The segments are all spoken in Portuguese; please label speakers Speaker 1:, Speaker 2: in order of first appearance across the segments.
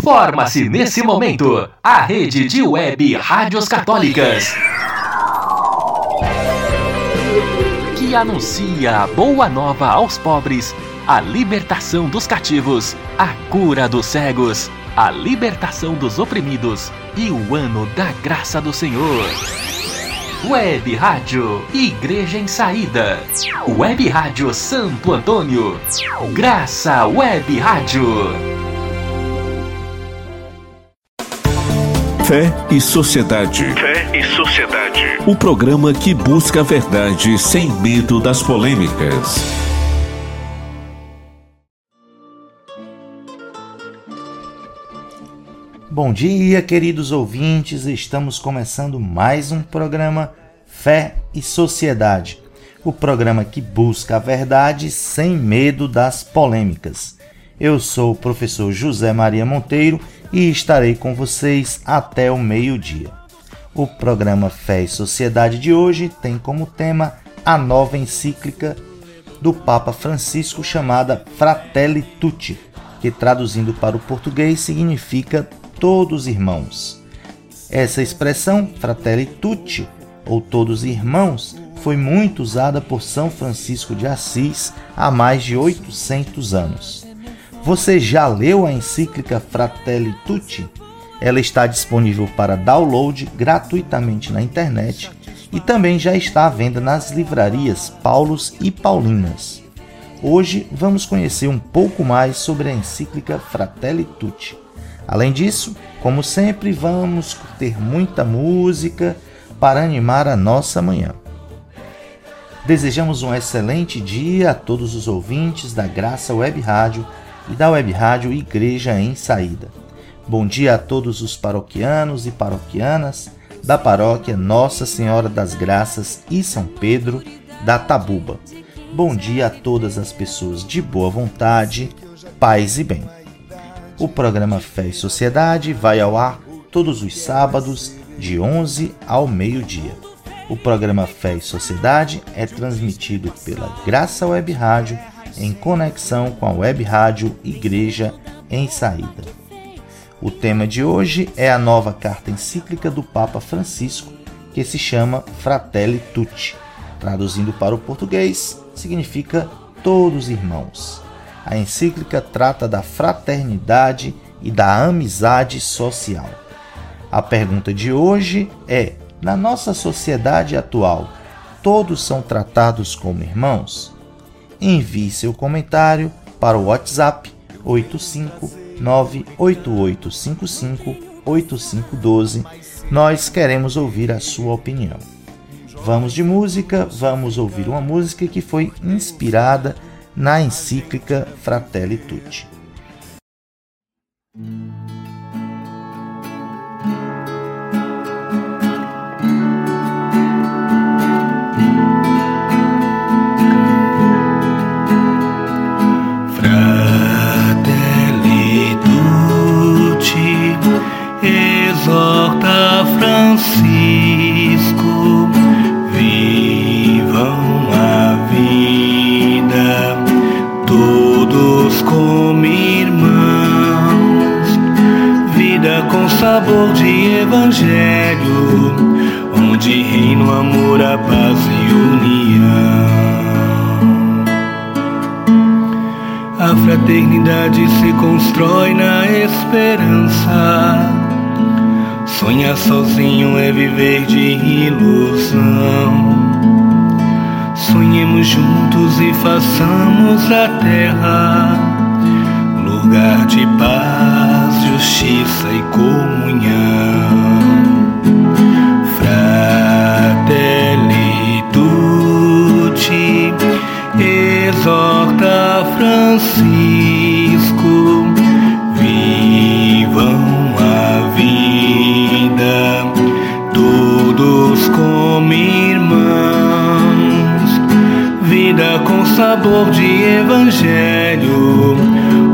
Speaker 1: Forma-se nesse momento a rede de web rádios católicas que anuncia a boa nova aos pobres, a libertação dos cativos, a cura dos cegos, a libertação dos oprimidos e o ano da graça do Senhor. Web Rádio Igreja em Saída. Web Rádio Santo Antônio. Graça Web Rádio.
Speaker 2: Fé e Sociedade.
Speaker 3: Fé e Sociedade.
Speaker 2: O programa que busca a verdade sem medo das polêmicas.
Speaker 4: Bom dia, queridos ouvintes. Estamos começando mais um programa Fé e Sociedade. O programa que busca a verdade sem medo das polêmicas. Eu sou o professor José Maria Monteiro e estarei com vocês até o meio-dia. O programa Fé e Sociedade de hoje tem como tema a nova encíclica do Papa Francisco chamada Fratelli Tutti, que traduzindo para o português significa todos irmãos. Essa expressão, fratelli tutti, ou todos irmãos, foi muito usada por São Francisco de Assis há mais de 800 anos. Você já leu a encíclica Fratelli Tutti? Ela está disponível para download gratuitamente na internet e também já está à venda nas livrarias Paulos e Paulinas. Hoje vamos conhecer um pouco mais sobre a encíclica Fratelli Tutti. Além disso, como sempre, vamos ter muita música para animar a nossa manhã. Desejamos um excelente dia a todos os ouvintes da Graça Web Rádio e da Web Rádio Igreja em Saída. Bom dia a todos os paroquianos e paroquianas da paróquia Nossa Senhora das Graças e São Pedro da Tabuba. Bom dia a todas as pessoas de boa vontade, paz e bem. O programa Fé e Sociedade vai ao ar todos os sábados, de 11 ao meio-dia. O programa Fé e Sociedade é transmitido pela Graça Web Rádio em conexão com a Web Rádio Igreja em Saída. O tema de hoje é a nova carta encíclica do Papa Francisco, que se chama Fratelli Tutti. Traduzindo para o português, significa todos irmãos. A encíclica trata da fraternidade e da amizade social. A pergunta de hoje é: na nossa sociedade atual, todos são tratados como irmãos? Envie seu comentário para o WhatsApp 85988558512. Nós queremos ouvir a sua opinião. Vamos de música, vamos ouvir uma música que foi inspirada na encíclica Fratelli Tutti.
Speaker 5: Francisco vivam a vida todos como irmãos. Vida com sabor de evangelho onde reina o amor a paz e união. A fraternidade se constrói na esperança Sonhar sozinho é viver de ilusão. Sonhemos juntos e façamos a terra lugar de paz, justiça e comunhão. Fratelli exorta Francisco, como irmãos, vida com sabor de evangelho,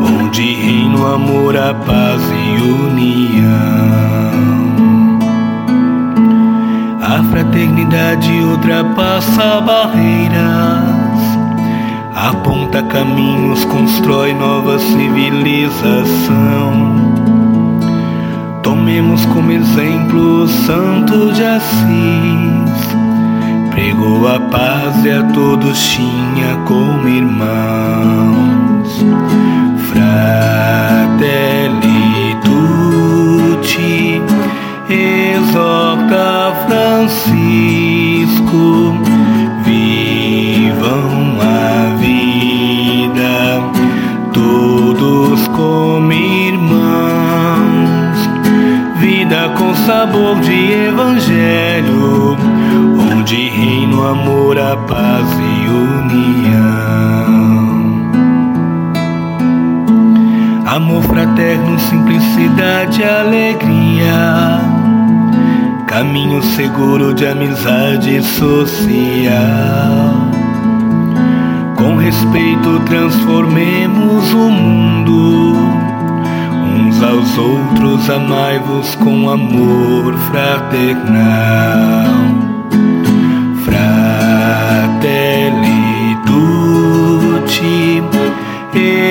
Speaker 5: onde reina o amor, a paz e união. A fraternidade ultrapassa barreiras, aponta caminhos, constrói nova civilização. Templo santo de Assis, pregou a paz e a todos tinha como irmãos. Fratelli tutti, exorta Francisco, vivam a vida, todos como irmãos, vida com sabor de amor, a paz e união. Amor fraterno, simplicidade, alegria. Caminho seguro de amizade social. Com respeito, transformemos o mundo. Uns aos outros, amai-vos com amor fraternal.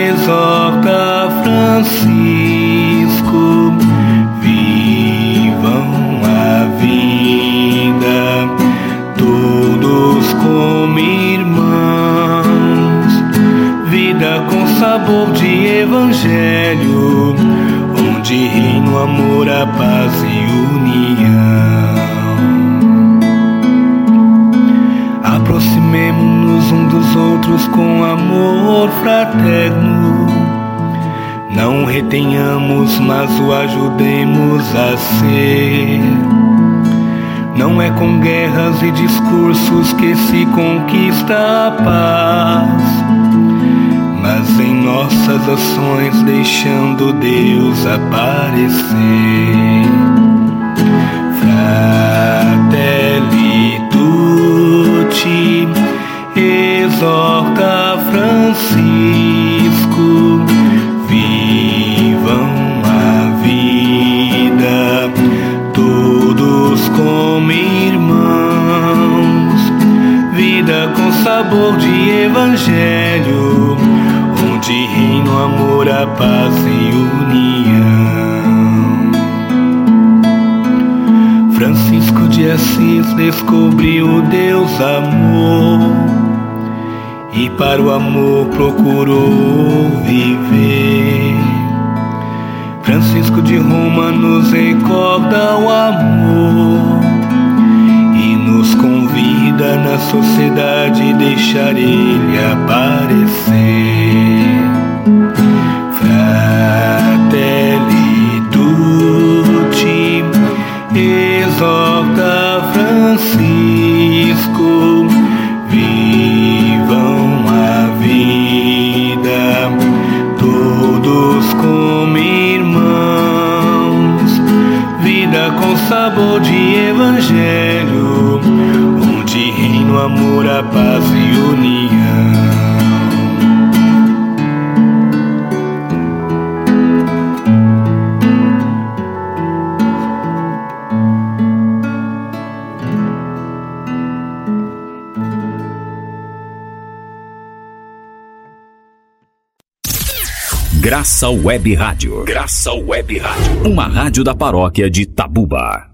Speaker 5: Exorta Francisco, vivam a vida, todos como irmãos, vida com sabor de evangelho, onde reina o amor, a paz e Dos outros com amor fraterno. Não retenhamos, mas o ajudemos a ser. Não é com guerras e discursos que se conquista a paz, mas em nossas ações deixando Deus aparecer. Exorta Francisco, vivam a vida, todos como irmãos, vida com sabor de evangelho, onde reina o amor, a paz e união. Francisco de Assis descobriu Deus amor e para o amor procurou viver. Francisco de Roma nos recorda o amor e nos convida na sociedade deixar ele aparecer. Fratelli tutti, exorta Francisco, paz e.
Speaker 2: Graça Web Rádio. Graça Web Rádio. Uma rádio da paróquia de Tabuba.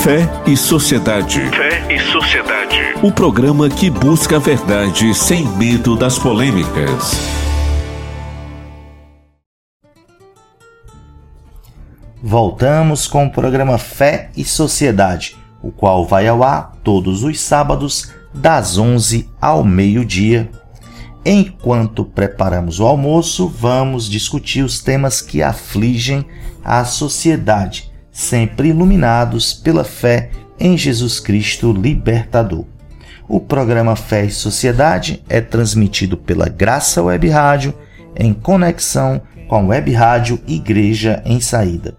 Speaker 2: Fé e Sociedade.
Speaker 5: Fé e sociedade.
Speaker 2: O programa que busca a verdade sem medo das polêmicas.
Speaker 4: Voltamos com o programa Fé e Sociedade, o qual vai ao ar todos os sábados, das 11 ao meio-dia. Enquanto preparamos o almoço, vamos discutir os temas que afligem a sociedade, sempre iluminados pela fé em Jesus Cristo Libertador. O programa Fé e Sociedade é transmitido pela Graça Web Rádio em conexão com a Web Rádio Igreja em Saída.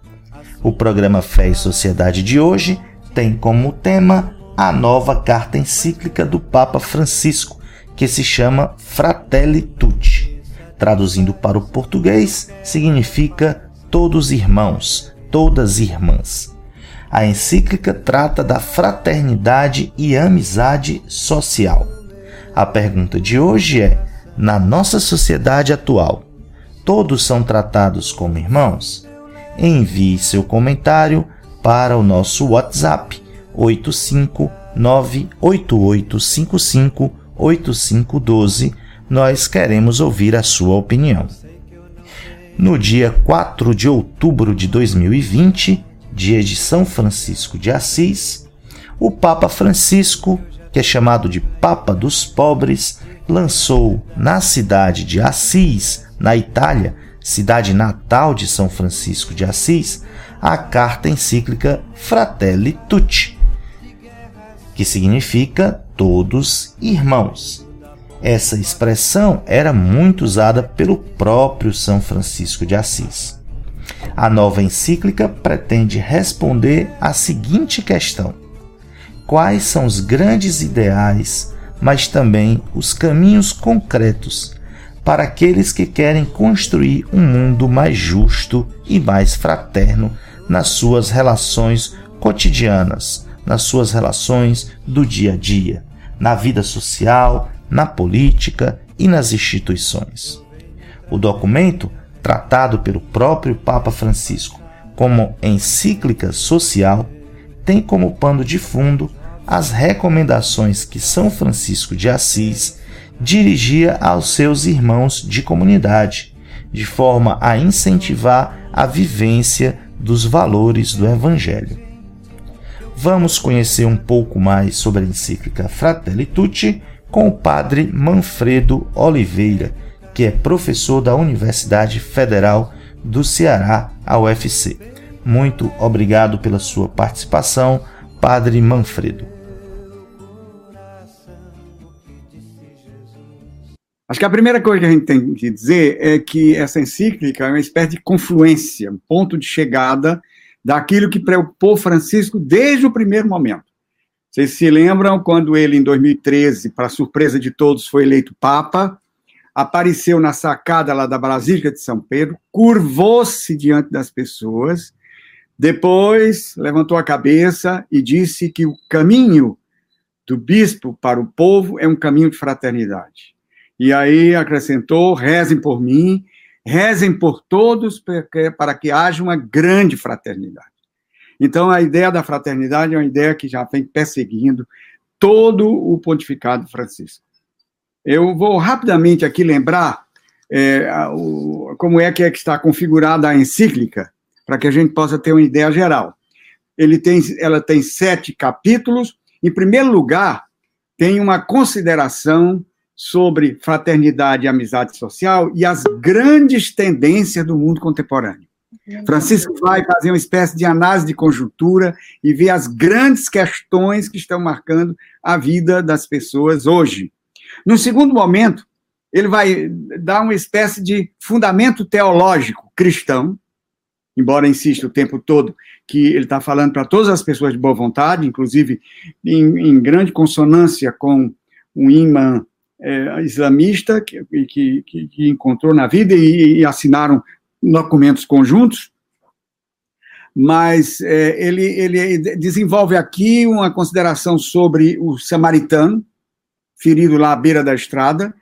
Speaker 4: O programa Fé e Sociedade de hoje tem como tema a nova carta encíclica do Papa Francisco, que se chama Fratelli Tutti. Traduzindo para o português, significa todos irmãos, todas irmãs. A encíclica trata da fraternidade e amizade social. A pergunta de hoje é: na nossa sociedade atual, todos são tratados como irmãos? Envie seu comentário para o nosso WhatsApp 85988558512. Nós queremos ouvir a sua opinião. No dia 4 de outubro de 2020, dia de São Francisco de Assis, o Papa Francisco, que é chamado de Papa dos Pobres, lançou na cidade de Assis, na Itália, cidade natal de São Francisco de Assis, a carta encíclica Fratelli Tutti, que significa todos irmãos. Essa expressão era muito usada pelo próprio São Francisco de Assis. A nova encíclica pretende responder à seguinte questão: Quais são os grandes ideais, mas também os caminhos concretos para aqueles que querem construir um mundo mais justo e mais fraterno nas suas relações cotidianas, nas suas relações do dia a dia, na vida social, na política e nas instituições. O documento, tratado pelo próprio Papa Francisco como encíclica social, tem como pano de fundo as recomendações que São Francisco de Assis dirigia aos seus irmãos de comunidade, de forma a incentivar a vivência dos valores do Evangelho. Vamos conhecer um pouco mais sobre a encíclica Fratelli Tutti com o padre Manfredo Oliveira, que é professor da Universidade Federal do Ceará, a UFC. Muito obrigado pela sua participação, padre Manfredo.
Speaker 3: Acho que a primeira coisa que a gente tem que dizer é que essa encíclica é uma espécie de confluência, um ponto de chegada daquilo que preocupou Francisco desde o primeiro momento. Vocês se lembram quando ele, em 2013, para surpresa de todos, foi eleito Papa, apareceu na sacada lá da Basílica de São Pedro, curvou-se diante das pessoas, depois levantou a cabeça e disse que o caminho do bispo para o povo é um caminho de fraternidade. E aí acrescentou: rezem por mim, rezem por todos para que haja uma grande fraternidade. Então, a ideia da fraternidade é uma ideia que já vem perseguindo todo o pontificado Francisco. Eu vou rapidamente aqui lembrar é, o, como é que, é que está configurada a encíclica, para que a gente possa ter uma ideia geral. Ele tem, ela tem sete capítulos. Em primeiro lugar, tem uma consideração sobre fraternidade e amizade social e as grandes tendências do mundo contemporâneo. Francisco vai fazer uma espécie de análise de conjuntura e ver as grandes questões que estão marcando a vida das pessoas hoje. No segundo momento, ele vai dar uma espécie de fundamento teológico cristão, embora insista o tempo todo que ele está falando para todas as pessoas de boa vontade, inclusive em, em grande consonância com um imã é, islamista que, que, que, encontrou na vida e, e assinaram documentos conjuntos, mas é, ele, ele desenvolve aqui uma consideração sobre o samaritano, ferido lá à beira da estrada,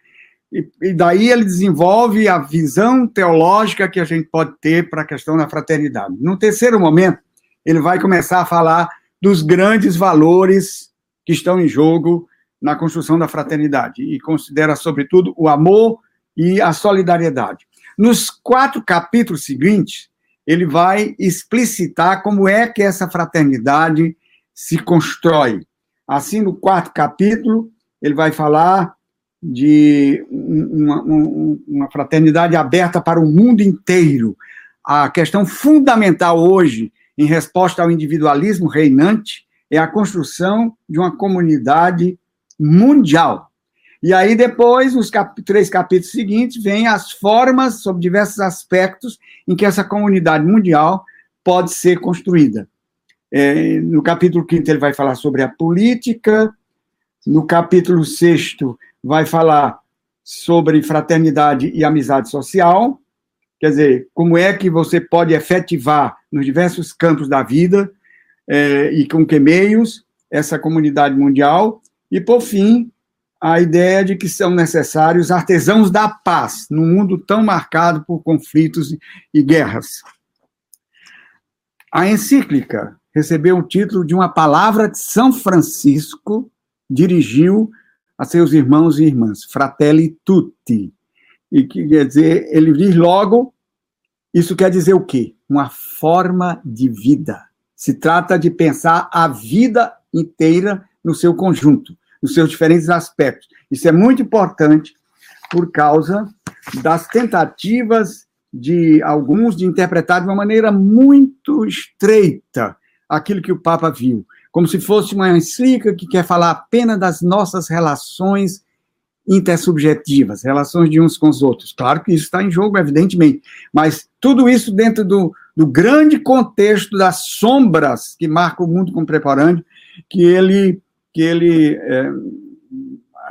Speaker 3: e, e daí ele desenvolve a visão teológica que a gente pode ter para a questão da fraternidade. No terceiro momento, ele vai começar a falar dos grandes valores que estão em jogo na construção da fraternidade e considera, sobretudo, o amor e a solidariedade. Nos quatro capítulos seguintes, ele vai explicitar como é que essa fraternidade se constrói. Assim, no quarto capítulo, ele vai falar de uma, uma, fraternidade aberta para o mundo inteiro. A questão fundamental hoje, em resposta ao individualismo reinante, é a construção de uma comunidade mundial. E aí, depois, os cap três capítulos seguintes, vêm as formas sobre diversos aspectos em que essa comunidade mundial pode ser construída. É, no capítulo quinto, ele vai falar sobre a política, no capítulo sexto, vai falar sobre fraternidade e amizade social, quer dizer, como é que você pode efetivar nos diversos campos da vida é, e com que meios essa comunidade mundial. E, por fim, a ideia de que são necessários artesãos da paz num mundo tão marcado por conflitos e guerras. A encíclica recebeu o título de uma palavra de São Francisco, dirigiu a seus irmãos e irmãs, Fratelli Tutti. E que quer dizer, ele diz logo, isso quer dizer o quê? Uma forma de vida. Se trata de pensar a vida inteira no seu conjunto, nos seus diferentes aspectos. Isso é muito importante por causa das tentativas de alguns de interpretar de uma maneira muito estreita aquilo que o Papa viu, como se fosse uma encíclica que quer falar apenas das nossas relações intersubjetivas, relações de uns com os outros. Claro que isso está em jogo, evidentemente, mas tudo isso dentro do, do grande contexto das sombras que marca o mundo contemporâneo, que ele, que ele é,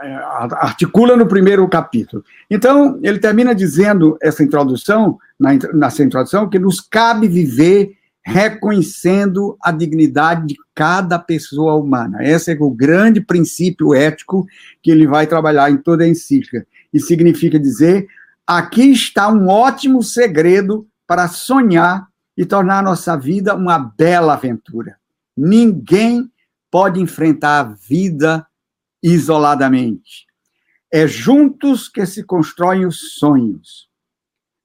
Speaker 3: é articula no primeiro capítulo. Então, ele termina dizendo essa introdução, na, nessa introdução, que nos cabe viver reconhecendo a dignidade de cada pessoa humana. Esse é o grande princípio ético que ele vai trabalhar em toda a encíclica. E significa dizer: aqui está um ótimo segredo para sonhar e tornar a nossa vida uma bela aventura. Ninguém pode enfrentar a vida isoladamente. É juntos que se constroem os sonhos.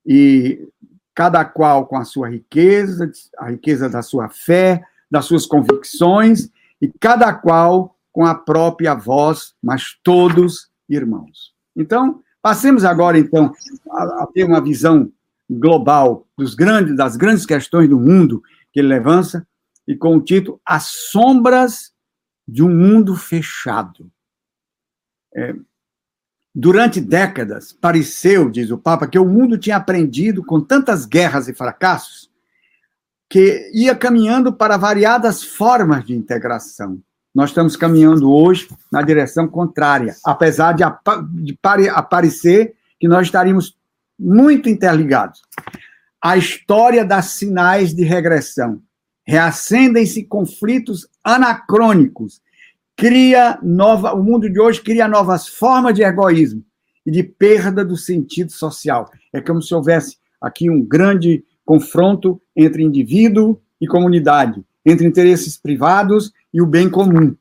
Speaker 3: E cada qual com a sua riqueza, a riqueza da sua fé, das suas convicções, e cada qual com a própria voz, mas todos irmãos. Então, passemos agora então a, a ter uma visão global dos grandes das grandes questões do mundo que ele levanta e com o título As sombras de um mundo fechado. É, Durante décadas, pareceu, diz o Papa, que o mundo tinha aprendido com tantas guerras e fracassos que ia caminhando para variadas formas de integração. Nós estamos caminhando hoje na direção contrária, apesar de, de aparecer que nós estaríamos muito interligados. A história dá sinais de regressão. Reacendem-se conflitos anacrônicos cria nova, o mundo de hoje cria novas formas de egoísmo e de perda do sentido social. É como se houvesse aqui um grande confronto entre indivíduo e comunidade, entre interesses privados e o bem comum.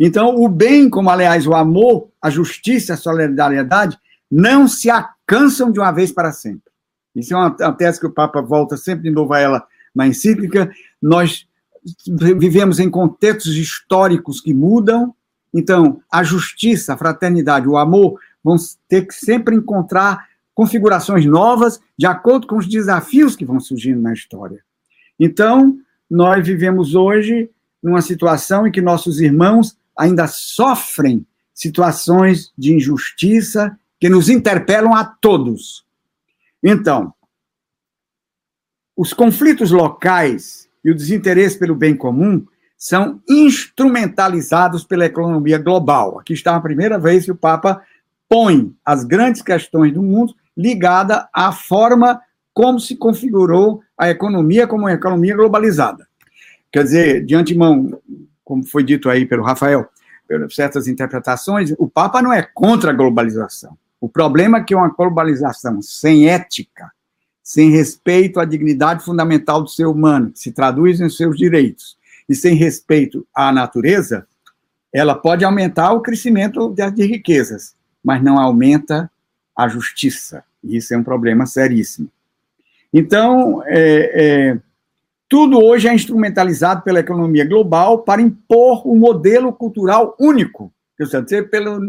Speaker 3: Então, o bem, como aliás o amor, a justiça, a solidariedade, não se alcançam de uma vez para sempre. Isso é uma, uma tese que o Papa volta sempre de novo a ela na encíclica. Nós vivemos em contextos históricos que mudam, então a justiça, a fraternidade, o amor vão ter que sempre encontrar configurações novas de acordo com os desafios que vão surgindo na história. Então, nós vivemos hoje numa situação em que nossos irmãos ainda sofrem situações de injustiça que nos interpelam a todos. Então, os conflitos locais e o desinteresse pelo bem comum são instrumentalizados pela economia global. Aqui está a primeira vez que o Papa põe as grandes questões do mundo ligada à forma como se configurou a economia como uma economia globalizada. Quer dizer, de antemão, como foi dito aí pelo Rafael, certas interpretações, o Papa não é contra a globalização. O problema é que uma globalização sem ética, sem respeito à dignidade fundamental do ser humano, que se traduz em seus direitos, e sem respeito à natureza, ela pode aumentar o crescimento de riquezas, mas não aumenta a justiça. E isso é um problema seríssimo. Então, é, é, tudo hoje é instrumentalizado pela economia global para impor um modelo cultural único, dizer, pelo,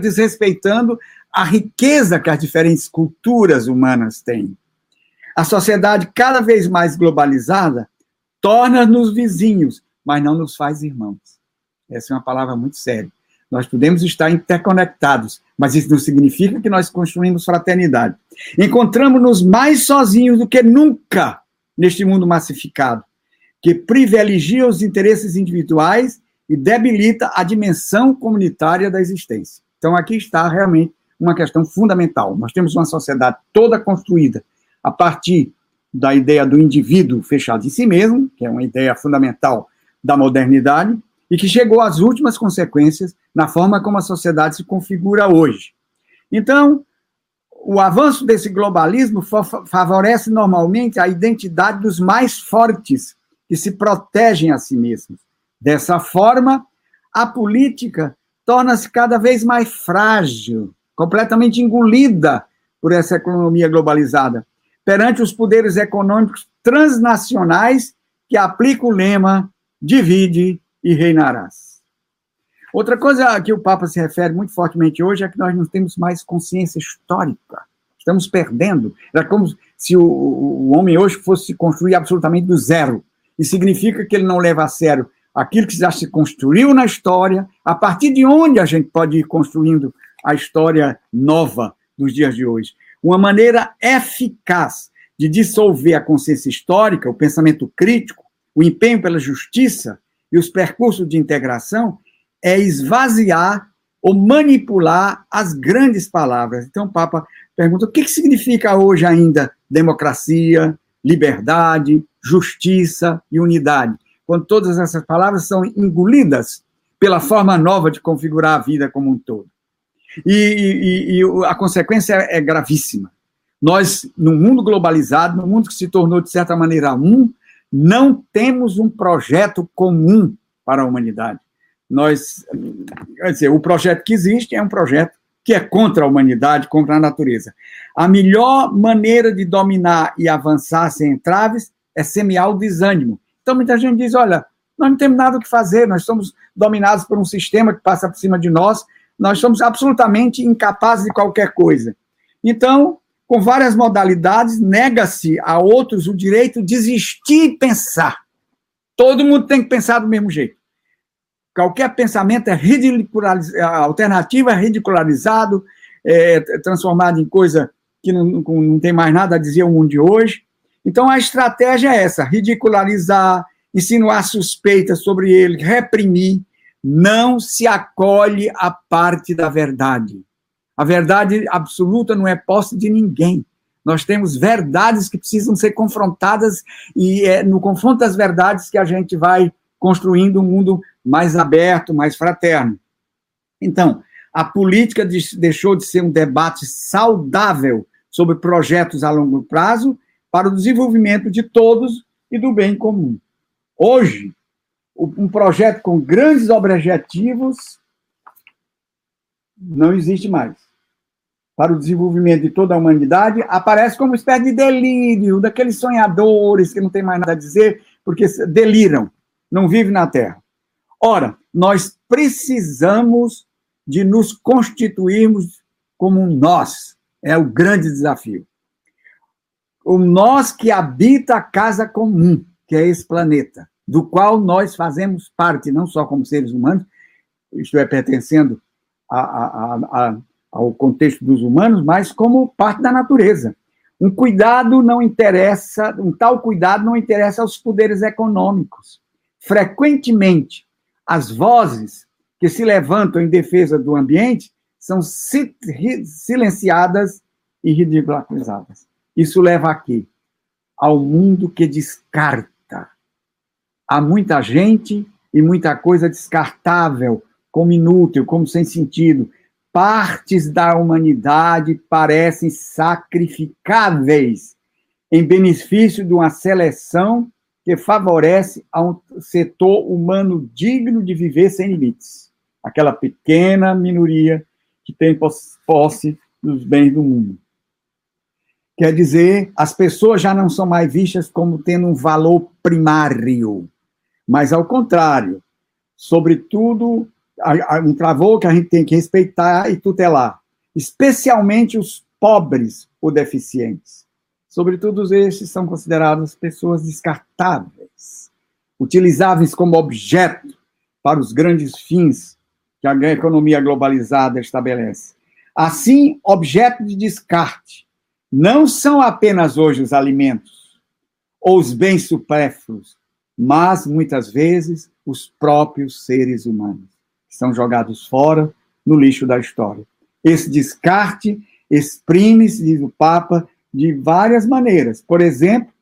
Speaker 3: desrespeitando a riqueza que as diferentes culturas humanas têm. A sociedade cada vez mais globalizada torna-nos vizinhos, mas não nos faz irmãos. Essa é uma palavra muito séria. Nós podemos estar interconectados, mas isso não significa que nós construímos fraternidade. Encontramos-nos mais sozinhos do que nunca neste mundo massificado, que privilegia os interesses individuais e debilita a dimensão comunitária da existência. Então, aqui está realmente uma questão fundamental. Nós temos uma sociedade toda construída a partir da ideia do indivíduo fechado em si mesmo, que é uma ideia fundamental da modernidade, e que chegou às últimas consequências na forma como a sociedade se configura hoje. Então, o avanço desse globalismo favorece normalmente a identidade dos mais fortes que se protegem a si mesmos. Dessa forma, a política torna-se cada vez mais frágil, completamente engolida por essa economia globalizada, perante os poderes econômicos transnacionais que aplicam o lema divide e reinarás. Outra coisa que o Papa se refere muito fortemente hoje é que nós não temos mais consciência histórica. Estamos perdendo. É como se o, o homem hoje fosse construir absolutamente do zero. E significa que ele não leva a sério aquilo que já se construiu na história, a partir de onde a gente pode ir construindo a história nova dos dias de hoje. Uma maneira eficaz de dissolver a consciência histórica, o pensamento crítico, o empenho pela justiça e os percursos de integração é esvaziar ou manipular as grandes palavras. Então, o Papa pergunta: o que, significa hoje ainda democracia, liberdade, justiça e unidade? Quando todas essas palavras são engolidas pela forma nova de configurar a vida como um todo. E, e, e a consequência é gravíssima. Nós, no mundo globalizado, no mundo que se tornou, de certa maneira, um, não temos um projeto comum para a humanidade. Nós, quer dizer, o projeto que existe é um projeto que é contra a humanidade, contra a natureza. A melhor maneira de dominar e avançar sem entraves é semear o desânimo. Então, muita gente diz: olha, nós não temos nada o que fazer, nós somos dominados por um sistema que passa por cima de nós, nós somos absolutamente incapazes de qualquer coisa. Então, com várias modalidades, nega-se a outros o direito de existir e pensar. Todo mundo tem que pensar do mesmo jeito. Qualquer pensamento é ridicularizado, alternativa é ridicularizado, é transformado em coisa que não, não tem mais nada a dizer o mundo de hoje. Então, a estratégia é essa: ridicularizar, insinuar suspeitas sobre ele, reprimir. Não se acolhe a parte da verdade. A verdade absoluta não é posse de ninguém. Nós temos verdades que precisam ser confrontadas, e é no confronto das verdades que a gente vai construindo um mundo mais aberto, mais fraterno. Então, a política deixou de ser um debate saudável sobre projetos a longo prazo para o desenvolvimento de todos e do bem comum. Hoje, um projeto com grandes objetivos não existe mais para o desenvolvimento de toda a humanidade, aparece como uma espécie de delírio daqueles sonhadores que não tem mais nada a dizer, porque deliram, não vivem na Terra. Ora, nós precisamos de nos constituirmos como um nós, é o grande desafio. O nós que habita a casa comum, que é esse planeta, do qual nós fazemos parte, não só como seres humanos, isto é, pertencendo a, a, a, ao contexto dos humanos, mas como parte da natureza. Um cuidado não interessa, um tal cuidado não interessa aos poderes econômicos. Frequentemente, as vozes que se levantam em defesa do ambiente são silenciadas e ridicularizadas. Isso leva a quê? Ao mundo que descarta. Há muita gente e muita coisa descartável, como inútil, como sem sentido, partes da humanidade parecem sacrificáveis em benefício de uma seleção que favorece a um setor humano digno de viver sem limites. Aquela pequena minoria que tem posse dos bens do mundo. Quer dizer, as pessoas já não são mais vistas como tendo um valor primário, mas ao contrário, sobretudo um travou que a gente tem que respeitar e tutelar, especialmente os pobres ou deficientes. Sobretudo esses são considerados pessoas descartáveis, utilizáveis como objeto para os grandes fins que a economia globalizada estabelece. Assim, objeto de descarte não são apenas hoje os alimentos ou os bens supérfluos, mas muitas vezes os próprios seres humanos são jogados fora no lixo da história. Esse descarte exprime-se, diz o Papa, de várias maneiras. Por exemplo,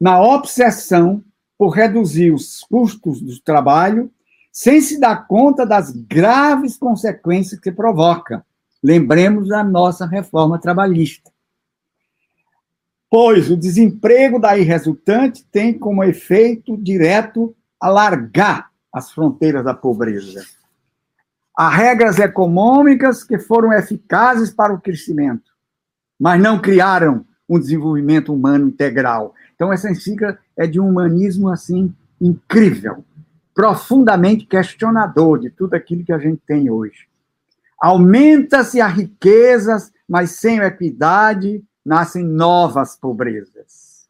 Speaker 3: na obsessão por reduzir os custos do trabalho, sem se dar conta das graves consequências que provoca. Lembremos da nossa reforma trabalhista. Pois o desemprego daí resultante tem como efeito direto alargar as fronteiras da pobreza. Há regras econômicas que foram eficazes para o crescimento, mas não criaram um desenvolvimento humano integral. Então, essa encíclica é de um humanismo, assim, incrível, profundamente questionador de tudo aquilo que a gente tem hoje. Aumenta-se a riquezas, mas sem equidade nascem novas pobrezas.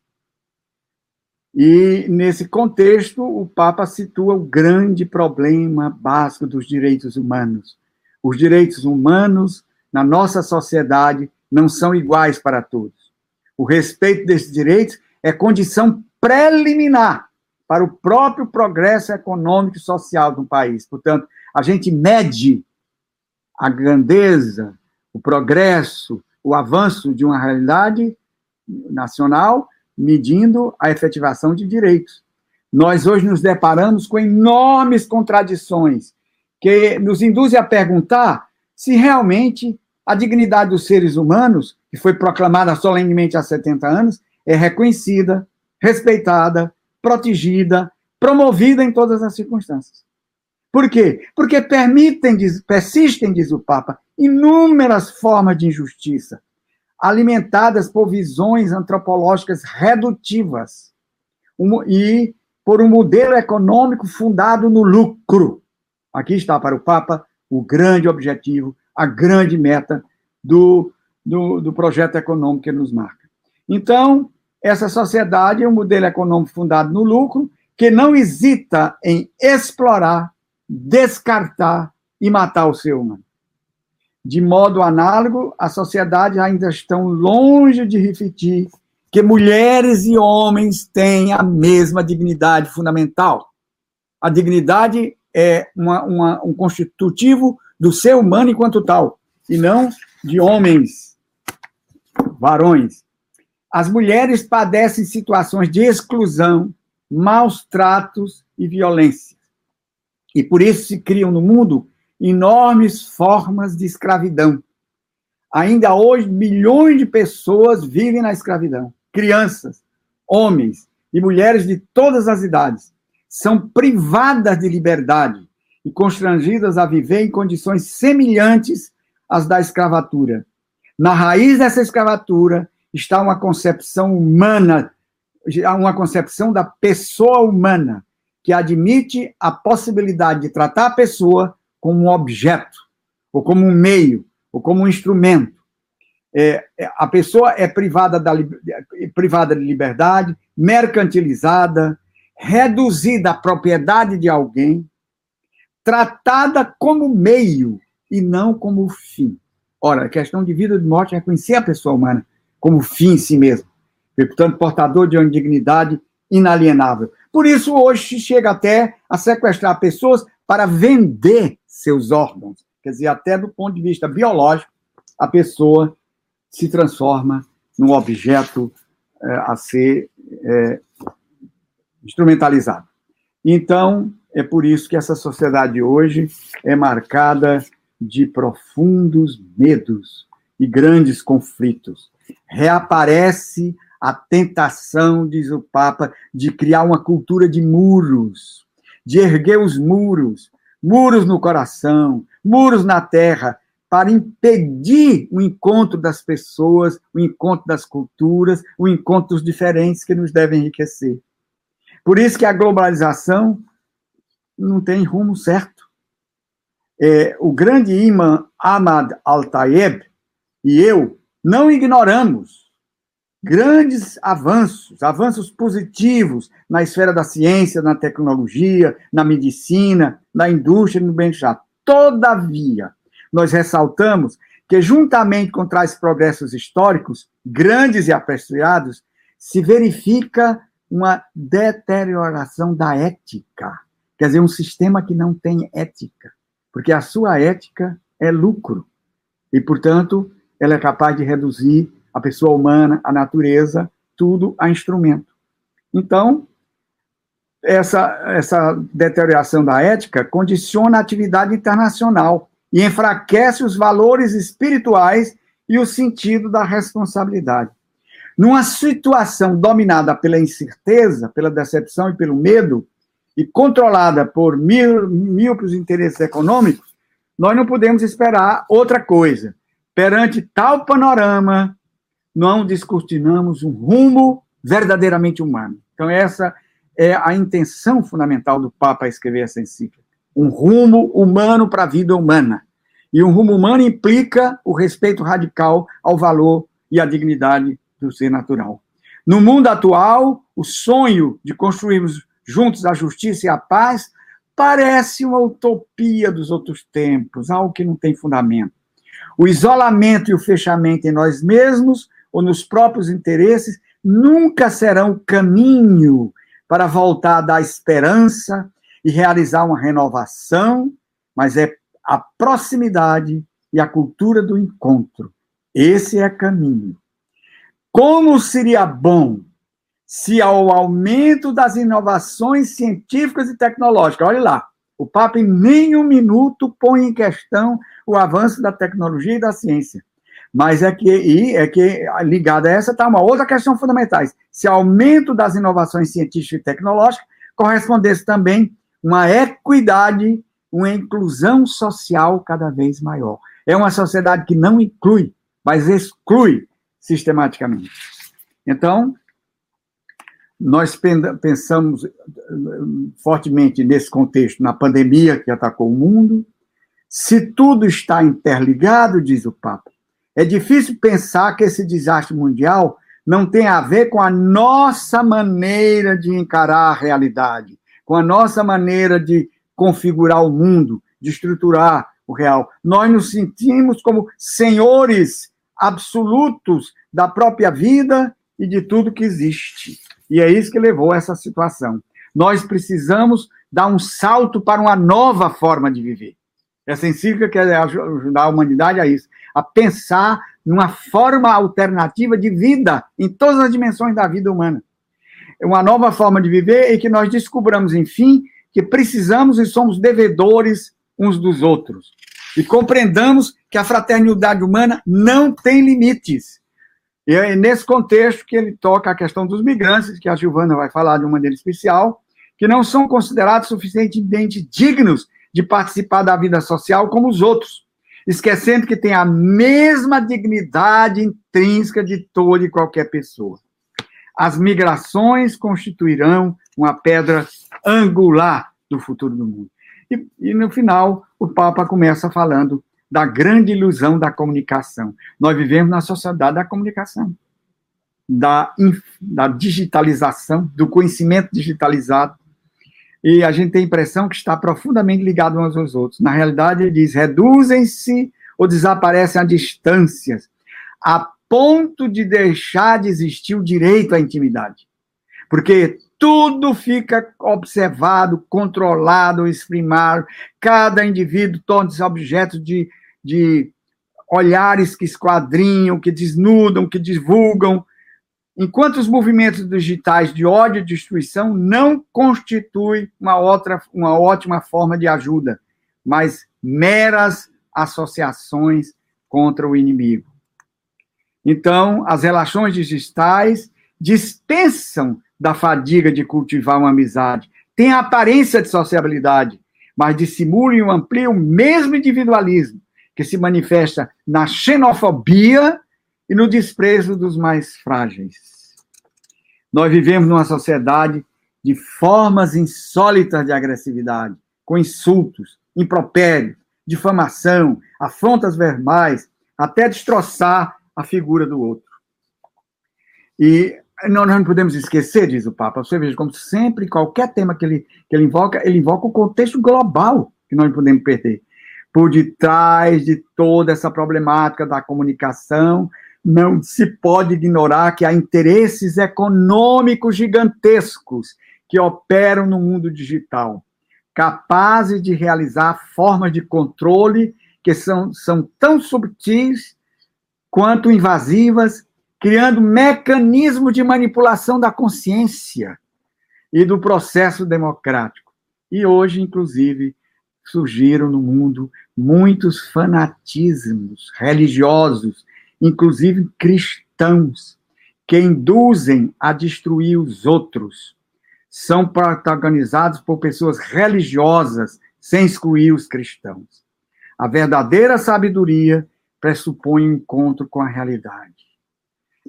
Speaker 3: E, nesse contexto, o Papa situa o grande problema básico dos direitos humanos. Os direitos humanos na nossa sociedade não são iguais para todos. O respeito desses direitos é condição preliminar para o próprio progresso econômico e social do país. Portanto, a gente mede a grandeza, o progresso, o avanço de uma realidade nacional medindo a efetivação de direitos. Nós hoje nos deparamos com enormes contradições que nos induzem a perguntar se realmente a dignidade dos seres humanos, que foi proclamada solenemente há 70 anos, é reconhecida, respeitada, protegida, promovida em todas as circunstâncias. Por quê? Porque permitem, persistem, diz o Papa, inúmeras formas de injustiça, alimentadas por visões antropológicas redutivas e por um modelo econômico fundado no lucro. Aqui está para o Papa o grande objetivo, a grande meta do, do, do projeto econômico que nos marca. Então, essa sociedade é um modelo econômico fundado no lucro, que não hesita em explorar, descartar e matar o ser humano. De modo análogo, as sociedades ainda estão longe de refletir que mulheres e homens têm a mesma dignidade fundamental. A dignidade é uma, uma, um constitutivo do ser humano enquanto tal, e não de homens, varões. As mulheres padecem situações de exclusão, maus tratos e violência. E por isso se criam no mundo enormes formas de escravidão. Ainda hoje, milhões de pessoas vivem na escravidão. Crianças, homens e mulheres de todas as idades são privadas de liberdade e constrangidas a viver em condições semelhantes às da escravatura. Na raiz dessa escravatura está uma concepção humana, uma concepção da pessoa humana, que admite a possibilidade de tratar a pessoa como um objeto, ou como um meio, ou como um instrumento. É, é a pessoa é privada, da, privada de liberdade, mercantilizada, reduzida à propriedade de alguém, tratada como meio e não como fim. Ora, a questão de vida e de morte é reconhecer a pessoa humana como fim em si mesmo, e, portanto, portador de uma dignidade inalienável. Por isso, hoje chega até a sequestrar pessoas para vender seus órgãos. Quer dizer, até do ponto de vista biológico, a pessoa se transforma num objeto é, a ser é, instrumentalizado. Então, é por isso que essa sociedade hoje é marcada de profundos medos e grandes conflitos. Reaparece a tentação, diz o Papa, de criar uma cultura de muros, de erguer os muros, muros no coração, muros na terra, para impedir o encontro das pessoas, o encontro das culturas, o encontro dos diferentes que nos devem enriquecer. Por isso que a globalização não tem rumo certo. É, o grande imã Ahmad Al-Tayeb e eu não ignoramos grandes avanços, avanços positivos na esfera da ciência, na tecnologia, na medicina, na indústria no bem-estar. Todavia, nós ressaltamos que, juntamente com tais progressos históricos, grandes e apreciados, se verifica uma deterioração da ética. Quer dizer, um sistema que não tem ética, porque a sua ética é lucro. E, portanto, ela é capaz de reduzir a pessoa humana, a natureza, tudo a instrumento. Então, essa, essa deterioração da ética condiciona a atividade internacional e enfraquece os valores espirituais e o sentido da responsabilidade. numa situação dominada pela incerteza, pela decepção e pelo medo, e controlada por míopes interesses econômicos, nós não podemos esperar outra coisa. Perante tal panorama, não descortinamos um rumo verdadeiramente humano. Então, essa é a intenção fundamental do Papa escrever essa encíclica. Um rumo humano para a vida humana. E um rumo humano implica o respeito radical ao valor e à dignidade do ser natural. No mundo atual, o sonho de construirmos juntos a justiça e a paz parece uma utopia dos outros tempos, algo que não tem fundamento. O isolamento e o fechamento em nós mesmos ou nos próprios interesses nunca serão caminho para voltar a dar esperança e realizar uma renovação, mas é a proximidade e a cultura do encontro. Esse é caminho. Como seria bom se ao aumento das inovações científicas e tecnológicas, olha lá, o Papa em nenhum minuto põe em questão o avanço da tecnologia e da ciência. Mas é que, e é que ligada a essa está uma outra questão fundamental. Se aumento das inovações científicas e tecnológicas correspondesse também uma equidade, uma inclusão social cada vez maior. É uma sociedade que não inclui, mas exclui sistematicamente. Então, nós pensamos eh, fortemente nesse contexto, na pandemia que atacou o mundo. Se tudo está interligado, diz o Papa, é difícil pensar que esse desastre mundial não tem a ver com a nossa maneira de encarar a realidade, com a nossa maneira de configurar o mundo, de estruturar o real. Nós nos sentimos como senhores absolutos da própria vida e de tudo que existe. E é isso que levou a essa situação. Nós precisamos dar um salto para uma nova forma de viver. Essa encíclica quer ajudar a humanidade a isso, a pensar numa forma alternativa de vida em todas as dimensões da vida humana. É uma nova forma de viver e que nós descobramos, enfim, que precisamos e somos devedores uns dos outros. E compreendamos que a fraternidade humana não tem limites. E é nesse contexto que ele toca a questão dos migrantes, que a Giovana vai falar de uma maneira especial, que não são considerados suficientemente dignos de participar da vida social como os outros, esquecendo que tem a mesma dignidade intrínseca de toda e qualquer pessoa. As migrações constituirão uma pedra angular do futuro do mundo. E, e no final, o Papa começa falando da grande ilusão da comunicação. Nós vivemos na sociedade da comunicação, da, da digitalização, do conhecimento digitalizado, e a gente tem a impressão que está profundamente ligado uns aos outros. Na realidade, ele diz: reduzem-se ou desaparecem a distâncias, a ponto de deixar de existir o direito à intimidade. Porque tudo fica observado, controlado, exprimado, cada indivíduo torna-se objeto de de olhares que esquadrinham, que desnudam, que divulgam, enquanto os movimentos digitais de ódio e destruição não constituem uma, outra, uma ótima forma de ajuda, mas meras associações contra o inimigo. Então, as relações digitais dispensam da fadiga de cultivar uma amizade, têm a aparência de sociabilidade, mas dissimulam e ampliam o mesmo individualismo, que se manifesta na xenofobia e no desprezo dos mais frágeis. Nós vivemos numa sociedade de formas insólitas de agressividade, com insultos, impropérios, difamação, afrontas verbais, até destroçar a figura do outro. E nós não podemos esquecer, diz o Papa, você veja, como sempre, qualquer tema que ele, que ele invoca, ele invoca o contexto global que nós não podemos perder por detrás de toda essa problemática da comunicação, não se pode ignorar que há interesses econômicos gigantescos que operam no mundo digital, capazes de realizar formas de controle que são, são tão subtis quanto invasivas, criando mecanismos de manipulação da consciência e do processo democrático. E hoje, inclusive, surgiram no mundo muitos fanatismos religiosos, inclusive cristãos, que induzem a destruir os outros. São protagonizados por pessoas religiosas, sem excluir os cristãos. A verdadeira sabedoria pressupõe o encontro com a realidade.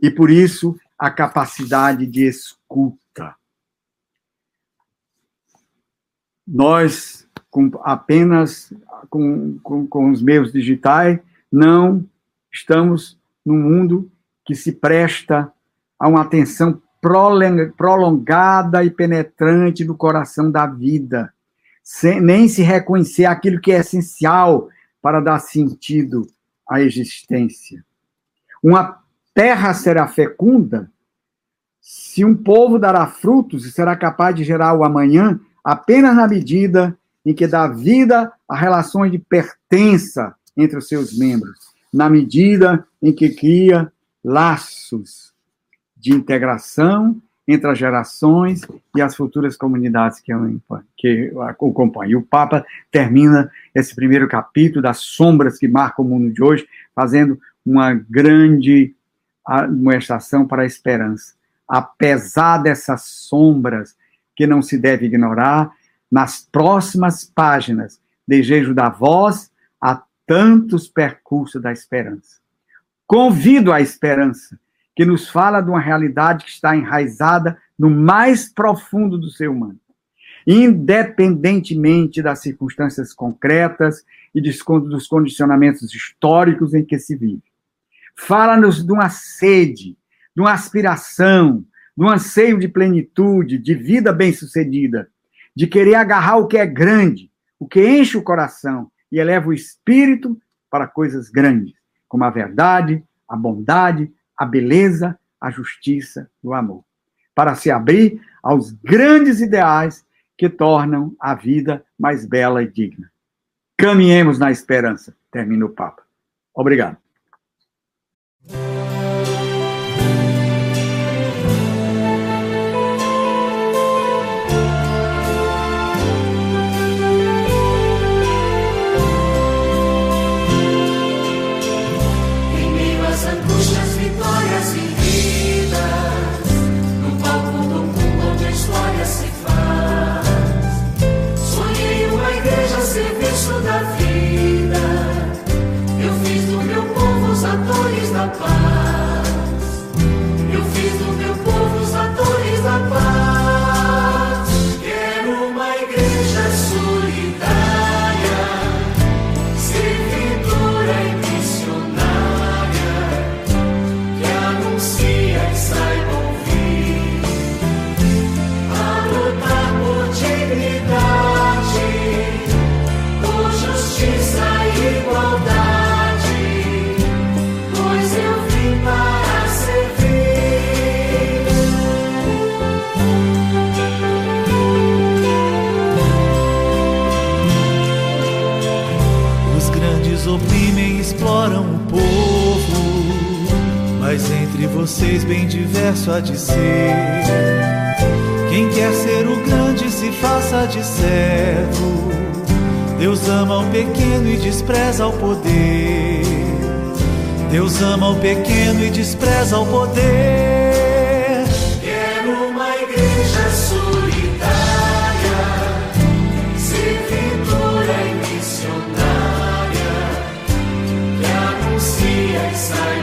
Speaker 3: E por isso, a capacidade de escuta. Nós, com apenas com, com, com os meios digitais, não estamos num mundo que se presta a uma atenção prolongada e penetrante no coração da vida, sem, nem se reconhecer aquilo que é essencial para dar sentido à existência. Uma terra será fecunda se um povo dará frutos e será capaz de gerar o amanhã apenas na medida em que dá vida a relações de pertença entre os seus membros, na medida em que cria laços de integração entre as gerações e as futuras comunidades que, o o Papa termina esse primeiro capítulo das sombras que marcam o mundo de hoje, fazendo uma grande admoestação para a esperança. Apesar dessas sombras que não se deve ignorar, nas próximas páginas, desejo da voz a tantos percursos da esperança. Convido a esperança, que nos fala de uma realidade que está enraizada no mais profundo do ser humano, independentemente das circunstâncias concretas e dos condicionamentos históricos em que se vive. Fala-nos de uma sede, de uma aspiração, de um anseio de plenitude, de vida bem-sucedida, de querer agarrar o que é grande, o que enche o coração e eleva o espírito para coisas grandes como a verdade, a bondade, a beleza, a justiça e o amor, para se abrir aos grandes ideais que tornam a vida mais bela e digna. Caminhemos na esperança, termina o Papa. Obrigado.
Speaker 6: vocês bem diverso a de ser. Quem quer ser o grande se faça de servo. Deus ama o pequeno e despreza o poder. Deus ama o pequeno e despreza o poder.
Speaker 7: Quero uma igreja solitária, servidora e missionária, que anuncia e sai.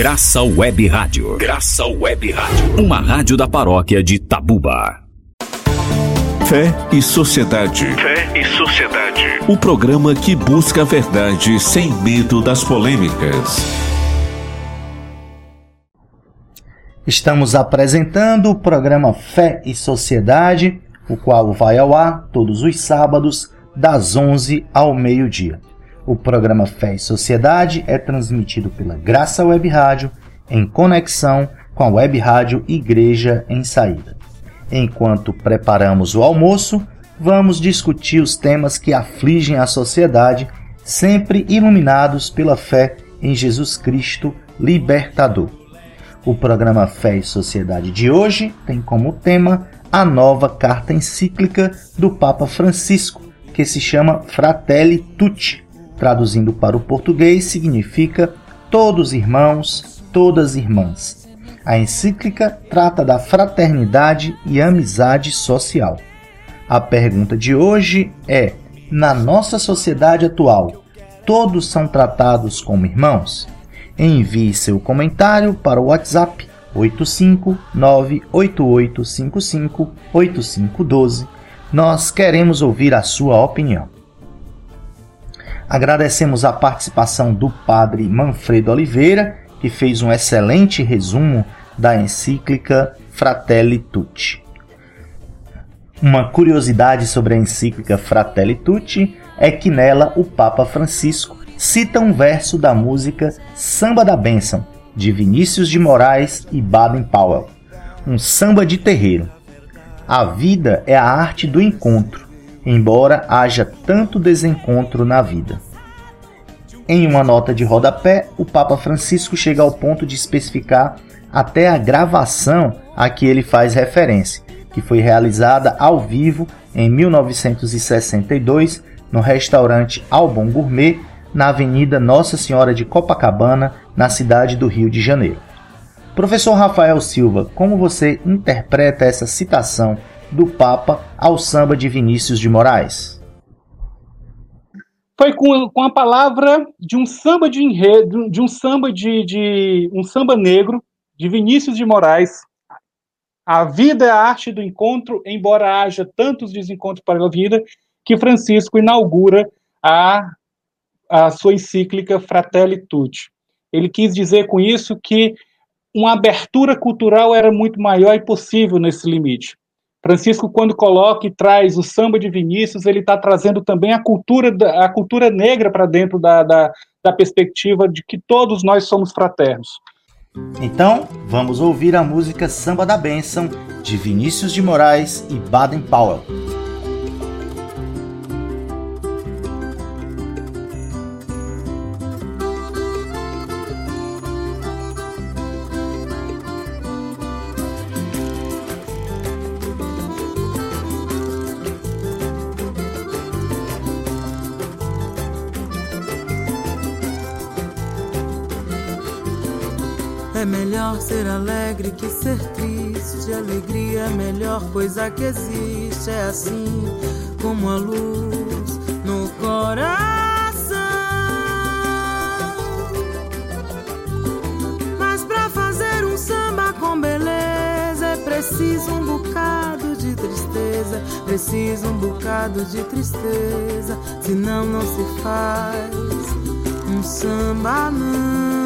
Speaker 2: Graça Web Rádio. Graça Web Rádio. Uma rádio da paróquia de Tabuba. Fé e Sociedade. Fé e Sociedade. O programa que busca a verdade sem medo das polêmicas.
Speaker 4: Estamos apresentando o programa Fé e Sociedade, o qual vai ao ar todos os sábados, das 11 ao meio-dia. O programa Fé e Sociedade é transmitido pela Graça Web Rádio em conexão com a Web Rádio Igreja em Saída. Enquanto preparamos o almoço, vamos discutir os temas que afligem a sociedade, sempre iluminados pela fé em Jesus Cristo, libertador. O programa Fé e Sociedade de hoje tem como tema a nova carta encíclica do Papa Francisco, que se chama Fratelli Tutti, traduzindo para o português, significa todos irmãos, todas irmãs. A encíclica trata da fraternidade e amizade social. A pergunta de hoje é: na nossa sociedade atual, todos são tratados como irmãos? Envie seu comentário para o WhatsApp 85988558512. Nós queremos ouvir a sua opinião. Agradecemos a participação do padre Manfredo Oliveira, que fez um excelente resumo da encíclica Fratelli Tutti. Uma curiosidade sobre a encíclica Fratelli Tutti é que nela o Papa Francisco cita um verso da música Samba da Bênção, de Vinícius de Moraes e Baden Powell, um samba de terreiro. A vida é a arte do encontro, embora haja tanto desencontro na vida. Em uma nota de rodapé, o Papa Francisco chega ao ponto de especificar até a gravação a que ele faz referência, que foi realizada ao vivo em 1962 no restaurante Albon Gourmet, na Avenida Nossa Senhora de Copacabana, na cidade do Rio de Janeiro. Professor Rafael Silva, como você interpreta essa citação do Papa ao samba de Vinícius de Moraes?
Speaker 8: Foi com, com a palavra de um samba de enredo, de um samba de, de um samba negro de Vinícius de Moraes. A vida é a arte do encontro, embora haja tantos desencontros para a vida, que Francisco inaugura a, a sua encíclica Fratelli Tutti. Ele quis dizer com isso que uma abertura cultural era muito maior e possível nesse limite. Francisco, quando coloca e traz o samba de Vinícius, ele está trazendo também a cultura, a cultura negra para dentro da, da, da perspectiva de que todos nós somos fraternos.
Speaker 4: Então, vamos ouvir a música Samba da Bênção, de Vinícius de Moraes e Baden Powell.
Speaker 9: Melhor ser alegre que ser triste. Alegria é a melhor coisa que existe. É assim como a luz no coração. Mas pra fazer um samba com beleza é preciso um bocado de tristeza. Preciso um bocado de tristeza. Senão não se faz um samba não.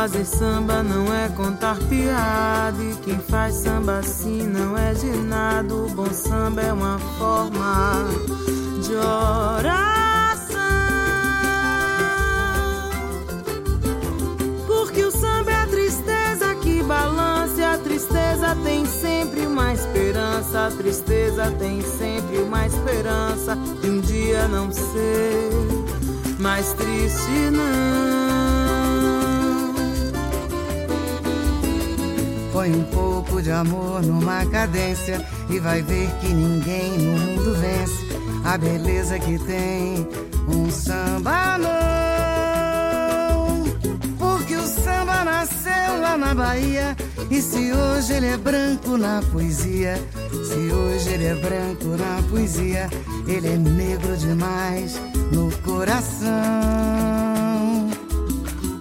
Speaker 9: fazer samba não é contar piada. E quem faz samba assim não é de nada. O bom samba é uma forma de oração.
Speaker 10: Porque o samba é a tristeza que balança. E a tristeza tem sempre uma esperança. A tristeza tem sempre uma esperança. De um dia não ser mais triste, não. Põe um pouco de amor numa cadência e vai ver que ninguém no mundo vence a beleza que tem um samba não. Porque o samba nasceu lá na Bahia e se hoje ele é branco na poesia, se hoje ele é branco na poesia, ele é negro demais no coração.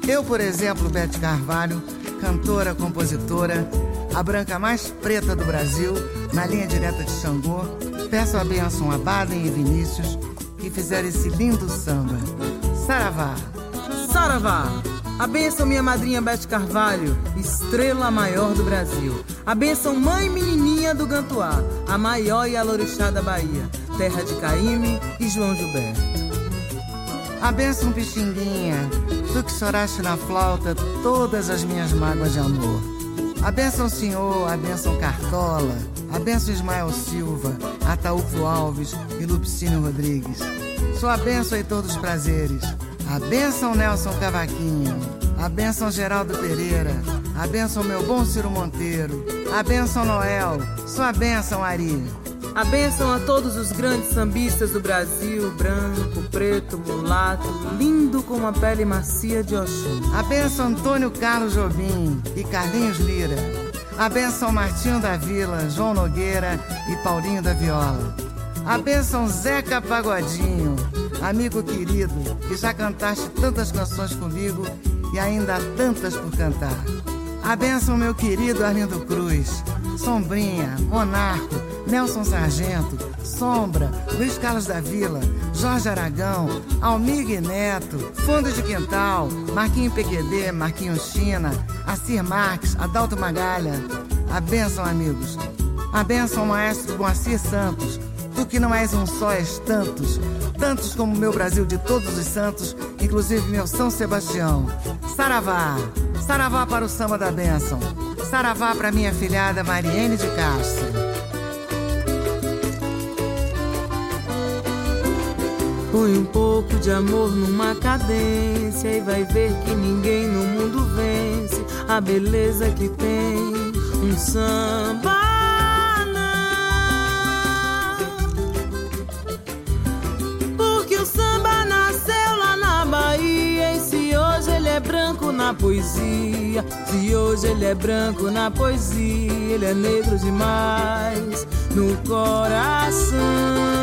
Speaker 10: Eu, por exemplo, Beth Carvalho, cantora, compositora, a branca mais preta do Brasil, na linha direta de Xangô, peço a bênção a Baden e Vinícius que fizeram esse lindo samba. Saravá! Saravá! A benção minha madrinha Bete Carvalho, estrela maior do Brasil. A benção mãe menininha do Gantuá, a maior e alorixá da Bahia, terra de Caíme e João Gilberto. A benção Pixinguinha, tu que choraste na flauta todas as minhas mágoas de amor. A benção Senhor, a benção Cartola, a benção Ismael Silva, Ataúfo Alves e Lupicínio Rodrigues. Sua benção Heitor dos Prazeres, a benção Nelson Cavaquinho, a benção Geraldo Pereira, a benção meu bom Ciro Monteiro, a benção Noel, sua benção Ari. A benção a todos os grandes sambistas do Brasil, branco, preto, mulato, lindo como a pele macia de Oxum. A benção Antônio Carlos Jobim e Carlinhos Lira. A benção Martinho da Vila, João Nogueira e Paulinho da Viola. A benção Zeca Pagodinho, amigo querido, que já cantaste tantas canções comigo e ainda há tantas por cantar. A benção, meu querido Arlindo Cruz, Sombrinha, Monarco, Nelson Sargento, Sombra, Luiz Carlos da Vila, Jorge Aragão, Almig Neto, Fundo de Quintal, Marquinho PQD, Marquinho China, Acir Marques, Adalto Magalha. A benção, amigos. A benção, maestro Moacir Santos, Tu que não és um só, és tantos, tantos como meu Brasil de todos os santos, inclusive meu São Sebastião. Saravá, saravá para o samba da bênção, saravá para minha filhada Mariene de Castro. Põe um pouco de amor numa cadência e vai ver que ninguém no mundo vence a beleza que tem um samba. Na poesia. Se hoje ele é branco na poesia, ele é negro demais no coração.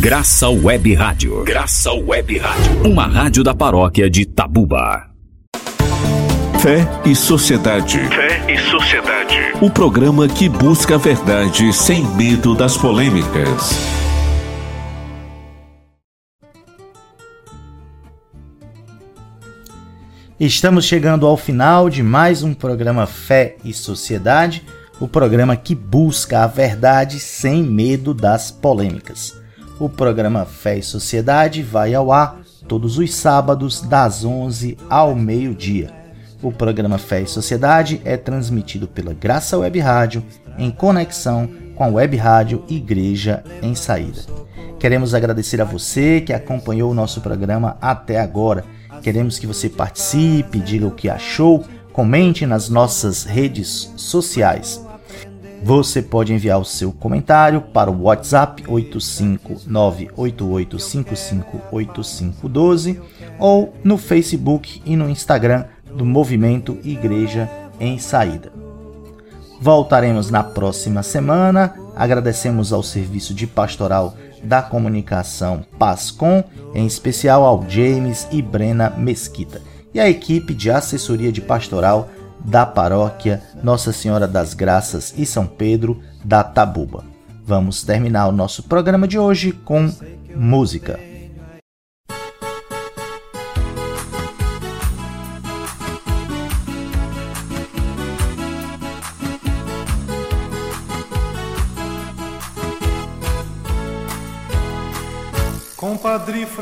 Speaker 2: Graça Web Rádio. Graça Web Rádio. Uma rádio da paróquia de Tabuba. Fé e Sociedade. Fé e Sociedade. O programa que busca a verdade sem medo das polêmicas.
Speaker 4: Estamos chegando ao final de mais um programa Fé e Sociedade, o programa que busca a verdade sem medo das polêmicas. O programa Fé e Sociedade vai ao ar todos os sábados, das 11 ao meio-dia. O programa Fé e Sociedade é transmitido pela Graça Web Rádio em conexão com a Web Rádio Igreja em Saída. Queremos agradecer a você que acompanhou o nosso programa até agora. Queremos que você participe, diga o que achou, comente nas nossas redes sociais. Você pode enviar o seu comentário para o WhatsApp 85988558512 ou no Facebook e no Instagram do Movimento Igreja em Saída. Voltaremos na próxima semana. Agradecemos ao Serviço de Pastoral da Comunicação Pascom, em especial ao James e Brena Mesquita, e à equipe de assessoria de pastoral da paróquia Nossa Senhora das Graças e São Pedro da Tabuba. Vamos terminar o nosso programa de hoje com música.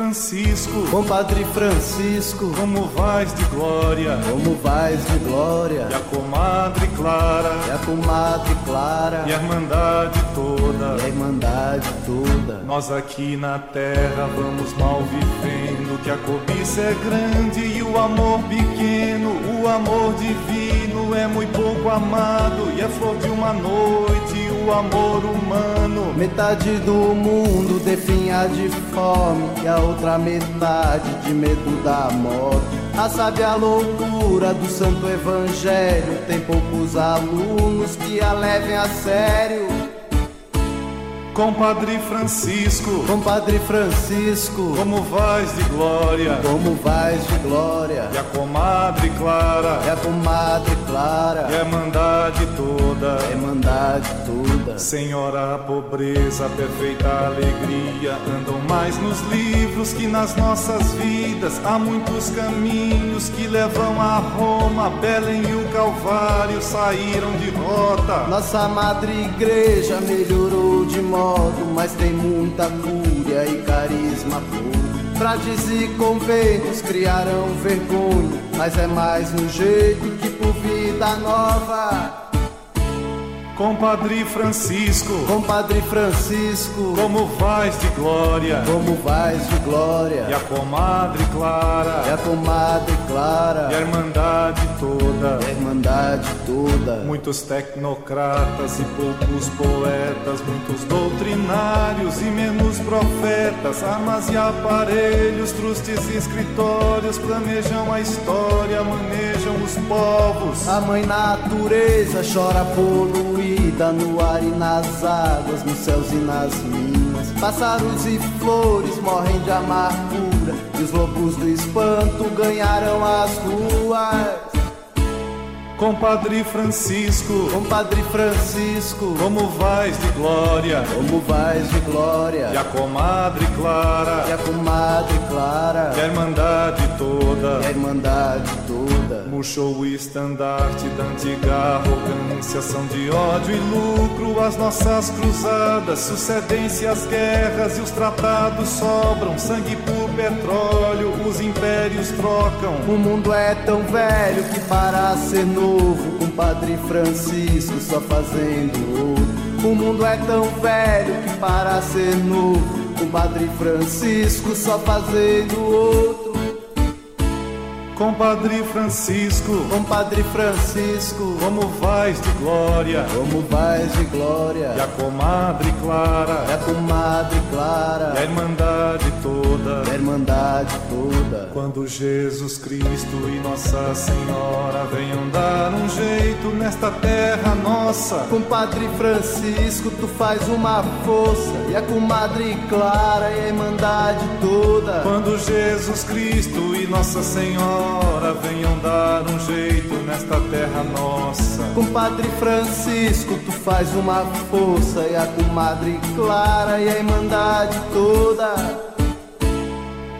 Speaker 6: Francisco,
Speaker 11: compadre Francisco,
Speaker 6: como vais de glória,
Speaker 11: como vais de glória,
Speaker 6: e a comadre Clara,
Speaker 11: e a comadre Clara,
Speaker 6: e a irmandade toda,
Speaker 11: e a irmandade toda.
Speaker 6: Nós aqui na terra vamos mal vivendo, que a cobiça é grande e o amor pequeno, o amor divino é muito pouco amado e é flor de uma noite, amor humano.
Speaker 11: Metade do mundo definha de fome e a outra metade de medo da morte. A sábia loucura do santo evangelho tem poucos alunos que a levem a sério.
Speaker 6: Compadre Francisco,
Speaker 11: compadre Francisco,
Speaker 6: como vais de glória,
Speaker 11: como vais de glória,
Speaker 6: e a comadre Clara,
Speaker 11: e a comadre Clara,
Speaker 6: e a irmandade toda,
Speaker 11: a irmandade toda,
Speaker 6: Senhora a pobreza, perfeita alegria, andam mais nos livros que nas nossas vidas, há muitos caminhos que levam a Roma, Belém e o Calvário saíram de rota,
Speaker 11: nossa madre igreja melhorou de modo mas tem muita cúria e carisma puro. Frades e conventos criarão vergonha, mas é mais um jeito que por vida nova.
Speaker 6: Compadre Francisco,
Speaker 11: compadre Francisco,
Speaker 6: como vais de glória,
Speaker 11: como vais de glória,
Speaker 6: e a comadre Clara,
Speaker 11: e a comadre Clara,
Speaker 6: e a irmandade toda,
Speaker 11: e a irmandade toda.
Speaker 6: Muitos tecnocratas e poucos poetas, muitos doutrinários e menos profetas, armas e aparelhos, trustes e escritórios planejam a história, manejam os povos.
Speaker 11: A mãe natureza chora poluir vida no ar e nas águas, nos céus e nas minas. Pássaros e flores morrem de amargura, e os lobos do espanto ganharam as ruas.
Speaker 6: Compadre Francisco,
Speaker 11: compadre Francisco,
Speaker 6: como vais de glória,
Speaker 11: como vais de glória,
Speaker 6: e a comadre Clara,
Speaker 11: e a comadre Clara,
Speaker 6: e a irmandade toda,
Speaker 11: e a irmandade toda,
Speaker 6: murchou o estandarte da antiga arrogância, são de ódio e lucro as nossas cruzadas, sucedem-se as guerras e os tratados sobram, sangue por petróleo, os impérios trocam.
Speaker 11: O mundo é tão velho que para ser novo novo, um Padre Francisco só fazendo outro. O mundo é tão velho que para ser novo, um Padre Francisco só fazendo outro.
Speaker 6: Compadre Francisco,
Speaker 11: compadre Francisco,
Speaker 6: como vais de glória,
Speaker 11: como vais de glória,
Speaker 6: e a comadre Clara,
Speaker 11: e a comadre Clara,
Speaker 6: e a irmandade toda,
Speaker 11: a irmandade toda.
Speaker 6: Quando Jesus Cristo e Nossa Senhora venham dar um jeito nesta terra nossa,
Speaker 11: compadre Francisco, tu faz uma força, e a comadre Clara e a irmandade toda.
Speaker 6: Quando Jesus Cristo e Nossa Senhora venham dar um jeito nesta terra nossa.
Speaker 11: Compadre Francisco, tu faz uma força e a comadre Clara e a irmandade toda.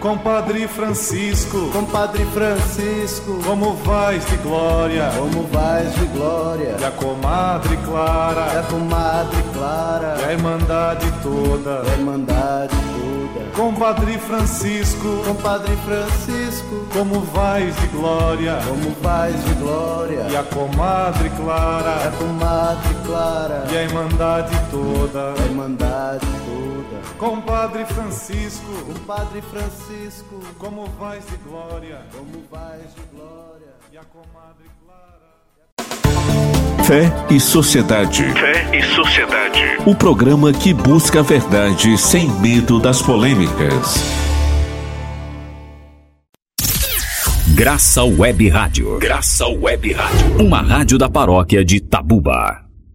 Speaker 6: Compadre Francisco,
Speaker 11: compadre Francisco,
Speaker 6: como vais de glória,
Speaker 11: como vais de glória,
Speaker 6: e a comadre Clara,
Speaker 11: e a comadre Clara,
Speaker 6: e a irmandade toda,
Speaker 11: e a irmandade toda.
Speaker 6: Compadre Francisco,
Speaker 11: compadre Francisco,
Speaker 6: como vais de glória,
Speaker 11: como vais de glória,
Speaker 6: e a comadre Clara,
Speaker 11: e a comadre Clara,
Speaker 6: e a irmandade toda,
Speaker 11: e a irmandade toda.
Speaker 6: Compadre Francisco,
Speaker 11: compadre Francisco,
Speaker 6: como vais de glória,
Speaker 11: como vais de glória,
Speaker 6: e a comadre Clara.
Speaker 2: Fé e Sociedade.
Speaker 1: Fé e Sociedade.
Speaker 2: O programa que busca a verdade sem medo das polêmicas.
Speaker 1: Graça Web Rádio. Graça Web Rádio. Uma rádio da paróquia de Tabuba.